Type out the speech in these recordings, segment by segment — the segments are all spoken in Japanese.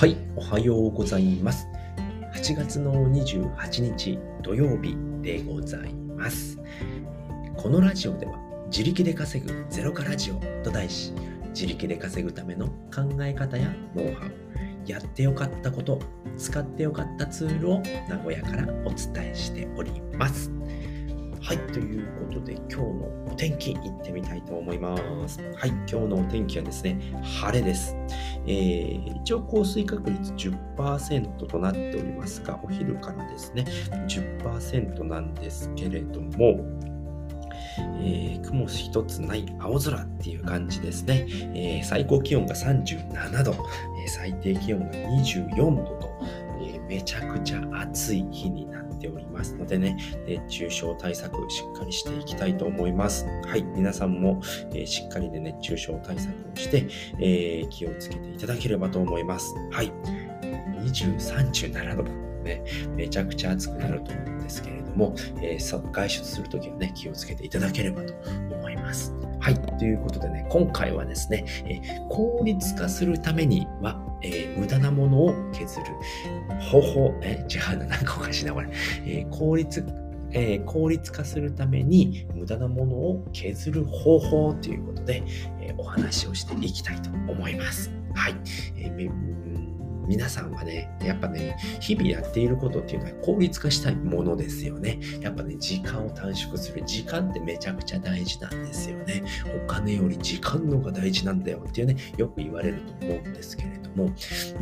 はい、おはようございます。8月の28日土曜日でございます。このラジオでは自力で稼ぐゼロからラジオと題し、自力で稼ぐための考え方やノウハウ、やってよかったこと、使ってよかったツールを名古屋からお伝えしております。はい、ということで今日のお天気行ってみたいと思います。はい、今日のお天気はですね、晴れです。えー一応降水確率10%となっておりますが、お昼からですね、10%なんですけれども、えー雲一つない青空っていう感じですね。えー最高気温が37度、えー最低気温が24度と、えーめちゃくちゃ暑い日になってておりますのでね、熱中症対策しっかりしていきたいと思います。はい、皆さんも、えーしっかりね、熱中症対策をして、えー気をつけていただければと思います。はい。20、37度ね、めちゃくちゃ暑くなると思うんですけれども、えー外出するときはね、気をつけていただければと思います。はい。ということでね、今回はですね、え効率化するためには、えー無駄なものを削る方法、え違うな、なんかおかしいな、これ。えー効率えー効率化するために無駄なものを削る方法ということで、えお話をしていきたいと思います。はい。えー皆さんはね、やっぱね、日々やっていることっていうのは効率化したいものですよね。やっぱね、時間を短縮する。時間ってめちゃくちゃ大事なんですよね。お金より時間の方が大事なんだよっていうね、よく言われると思うんですけれども、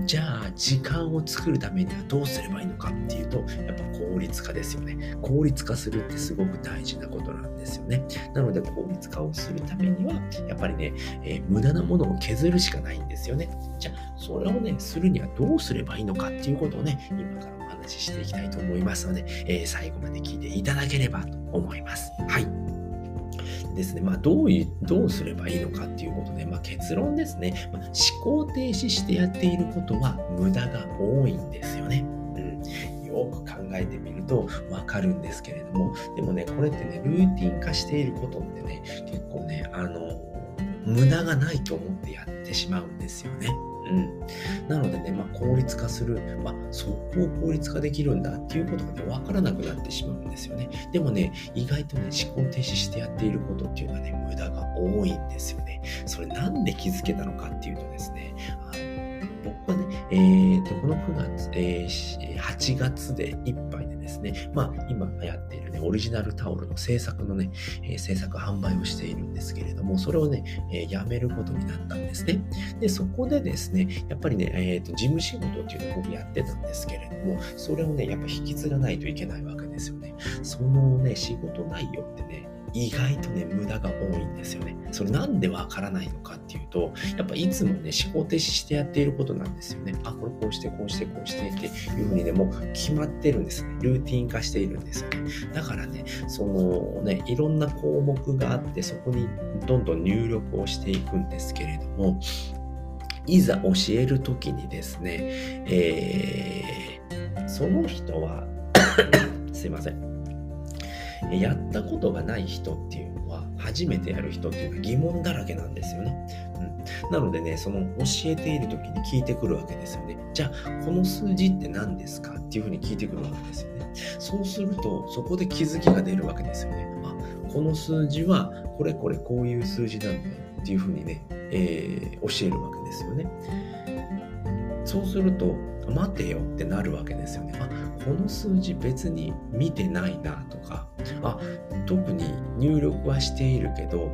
じゃあ、時間を作るためにはどうすればいいのかっていうと、やっぱ効率化ですよね。効率化するってすごく大事なことなんですよね。なので、効率化をするためには、やっぱりね、えー無駄なものを削るしかないんですよね。じゃあ、それをね、するにはどうすればいいのかっていうことをね、今からお話ししていきたいと思いますので、えー最後まで聞いていただければと思います。はい。ですね、まあ、どういう、どうすればいいのかっていうことで、まあ、結論ですね、まあ、思考停止してやっていることは無駄が多いんですよね。考えてみるとわかるんですけれども、でもね、これってね、ルーティン化していることってね、結構ね、あの、無駄がないと思ってやってしまうんですよね。うん、なのでね、まあ、効率化する、まあ、そこを効率化できるんだっていうことがね、わからなくなってしまうんですよね。でもね、意外とね、思考停止してやっていることっていうのはね、無駄が多いんですよね。それなんで気づけたのかっていうとですね、あの僕はね、えーと、この9月、えー8月でいっぱいでですね、まあ、今流行っているね、オリジナルタオルの制作のね、えー制作販売をしているんですけれども、それをね、えーやめることになったんですね。で、そこでですね、やっぱりね、えーと、事務仕事っていうのを僕やってたんですけれども、それをね、やっぱ引き継がないといけないわけですよね。そのね、仕事内容ってね、意外とね、無駄が多いんですよね。それなんでわからないのかっていうと、やっぱいつもね、思考停止してやっていることなんですよね。あ、これこうして、こうして、こうしてっていうふうにね、もう決まってるんですね。ルーティン化しているんですよね。だからね、そのね、いろんな項目があって、そこにどんどん入力をしていくんですけれども、いざ教えるときにですね、えーその人は、すいません。やったことがない人っていうのは、初めてやる人っていうのは疑問だらけなんですよね。うん、なのでね、その教えている時に聞いてくるわけですよね。じゃあ、この数字って何ですかっていうふうに聞いてくるわけですよね。そうすると、そこで気づきが出るわけですよね。あ、この数字は、これこれこういう数字なんだよっていうふうにね、えー教えるわけですよね。そうすると、待てよってなるわけですよね。あ、この数字別に見てないなとか、あ、特に入力はしているけど、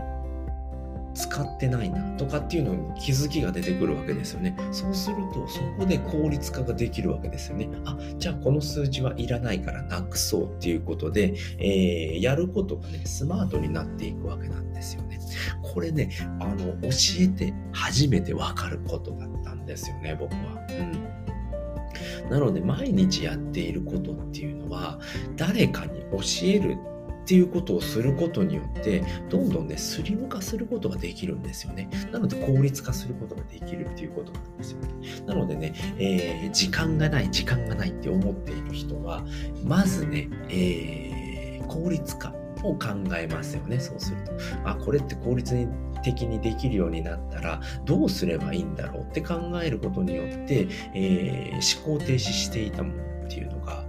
使ってないなとかっていうのに気づきが出てくるわけですよね。そうすると、そこで効率化ができるわけですよね。あ、じゃあこの数字はいらないからなくそうっていうことで、えーやることがね、スマートになっていくわけなんですよね。これね、あの、教えて初めてわかることだったんですよね、僕は。うん。なので、毎日やっていることっていうのは、誰かに教えるっていうことをすることによって、どんどんね、スリム化することができるんですよね。なので、効率化することができるっていうことなんですよね。なのでね、えー時間がない、時間がないって思っている人は、まずね、えー効率化。を考えますよね、そうすると。あ、これって効率的にできるようになったら、どうすればいいんだろうって考えることによって、えー、思考停止していたものっていうのが、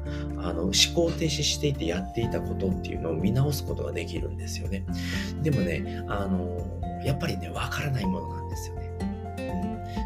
あの思考停止していてやっていたことっていうのを見直すことができるんですよね。でもね、あのやっぱりね、わからないものなんですよね。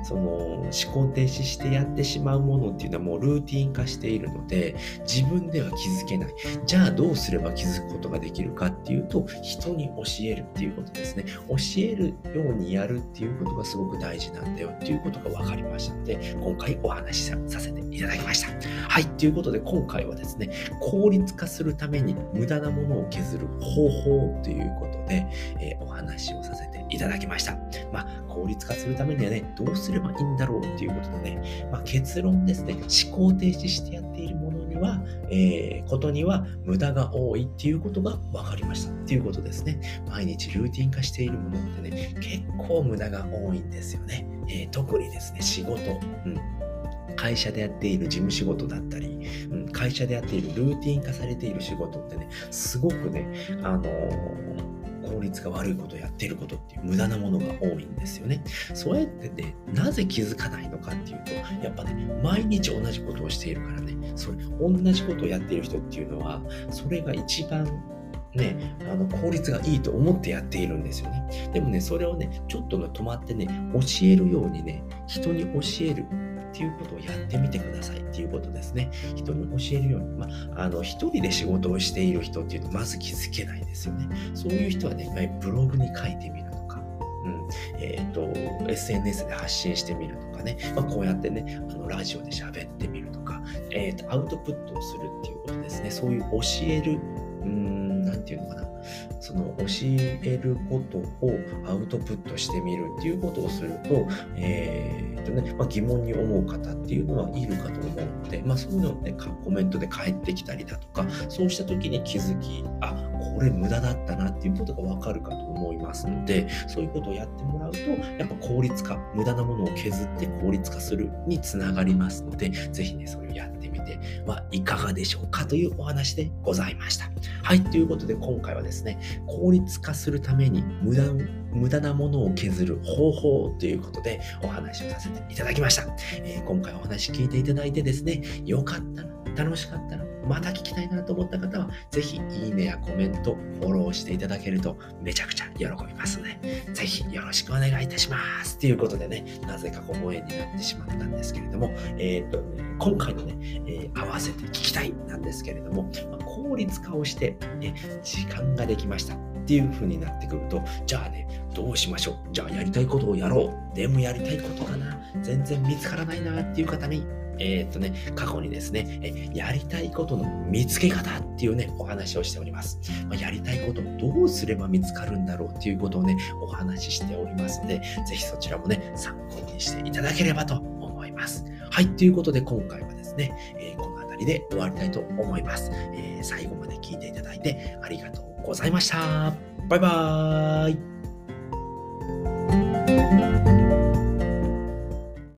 その思考停止してやってしまうものっていうのはもうルーティン化しているので自分では気づけない。じゃあどうすれば気づくことができるかっていうと人に教えるっていうことですね。教えるようにやるっていうことがすごく大事なんだよっていうことが分かりましたので今回お話しさせていただきました。はいということで今回はですね効率化するために無駄なものを削る方法ということで、えー、お話をさせていただきましたまあ効率化するためにはねどうすればいいんだろうっていうことでね、まあ、結論ですね、思考停止してやっているものには、えー、ことには無駄が多いっていうことが分かりましたっていうことですね。毎日ルーティン化しているものってね、結構無駄が多いんですよね。えー、特にですね、仕事。うん会社でやっている事務仕事だったり、うん、会社でやっているルーティン化されている仕事ってね、すごくね、あのー効率が悪いことをやっていることっていう無駄なものが多いんですよね。そうやってね、なぜ気づかないのかっていうと、やっぱね、毎日同じことをしているからね、それ、同じことをやっている人っていうのは、それが一番ね、あの効率がいいと思ってやっているんですよね。でもね、それをね、ちょっとね、止まってね、教えるようにね、人に教えるっていうことをやってみてくださいっていうことですね。人に教えるように、まあ、あの、一人で仕事をしている人っていうと、まず気づけないですよね。そういう人はね、ブログに書いてみるとか、うん、えっ、ー、と、SNS で発信してみるとかね、まあ、こうやってね、あの、ラジオで喋ってみるとか、えっ、ー、と、アウトプットをするっていうことですね。そういう教える、うん、なんていうのかな。その教えることをアウトプットしてみるっていうことをすると、えーとねまあ、疑問に思う方っていうのはいるかと思うので、まあ、そういうのをねコメントで返ってきたりだとかそうした時に気づきあこれ無駄だったなっていうことがわかるかと思いますのでそういうことをやってもらうとやっぱ効率化無駄なものを削って効率化するにつながりますのでぜひねそれをやってみてはいかがでしょうかというお話でございましたはいということで今回はですね効率化するために無駄無駄なものを削る方法ということでお話をさせていただきました。えー、今回お話聞いていただいてですね、よかったら、楽しかったな、また聞きたいなと思った方は、ぜひいいねやコメント、フォローしていただけるとめちゃくちゃ喜びますので、ぜひよろしくお願いいたします。ということでね、なぜかこう縁になってしまったんですけれども、えー、っとね、今回のね、えー、合わせて聞きたいなんですけれども、まあ、効率化をして、ね、時間ができました。っていう風になってくると、じゃあね、どうしましょう？じゃあやりたいことをやろう。でもやりたいことかな全然見つからないなっていう方に、えー、っとね、過去にですね、えやりたいことの見つけ方っていうね、お話をしております。まあ、やりたいことどうすれば見つかるんだろうっていうことをね、お話ししておりますので、ぜひそちらもね、参考にしていただければと思います。はい、ということで今回はですね、えー、この辺りで終わりたいと思います、えー、最後まで聞いていただいてありがとうございました。バイバーイ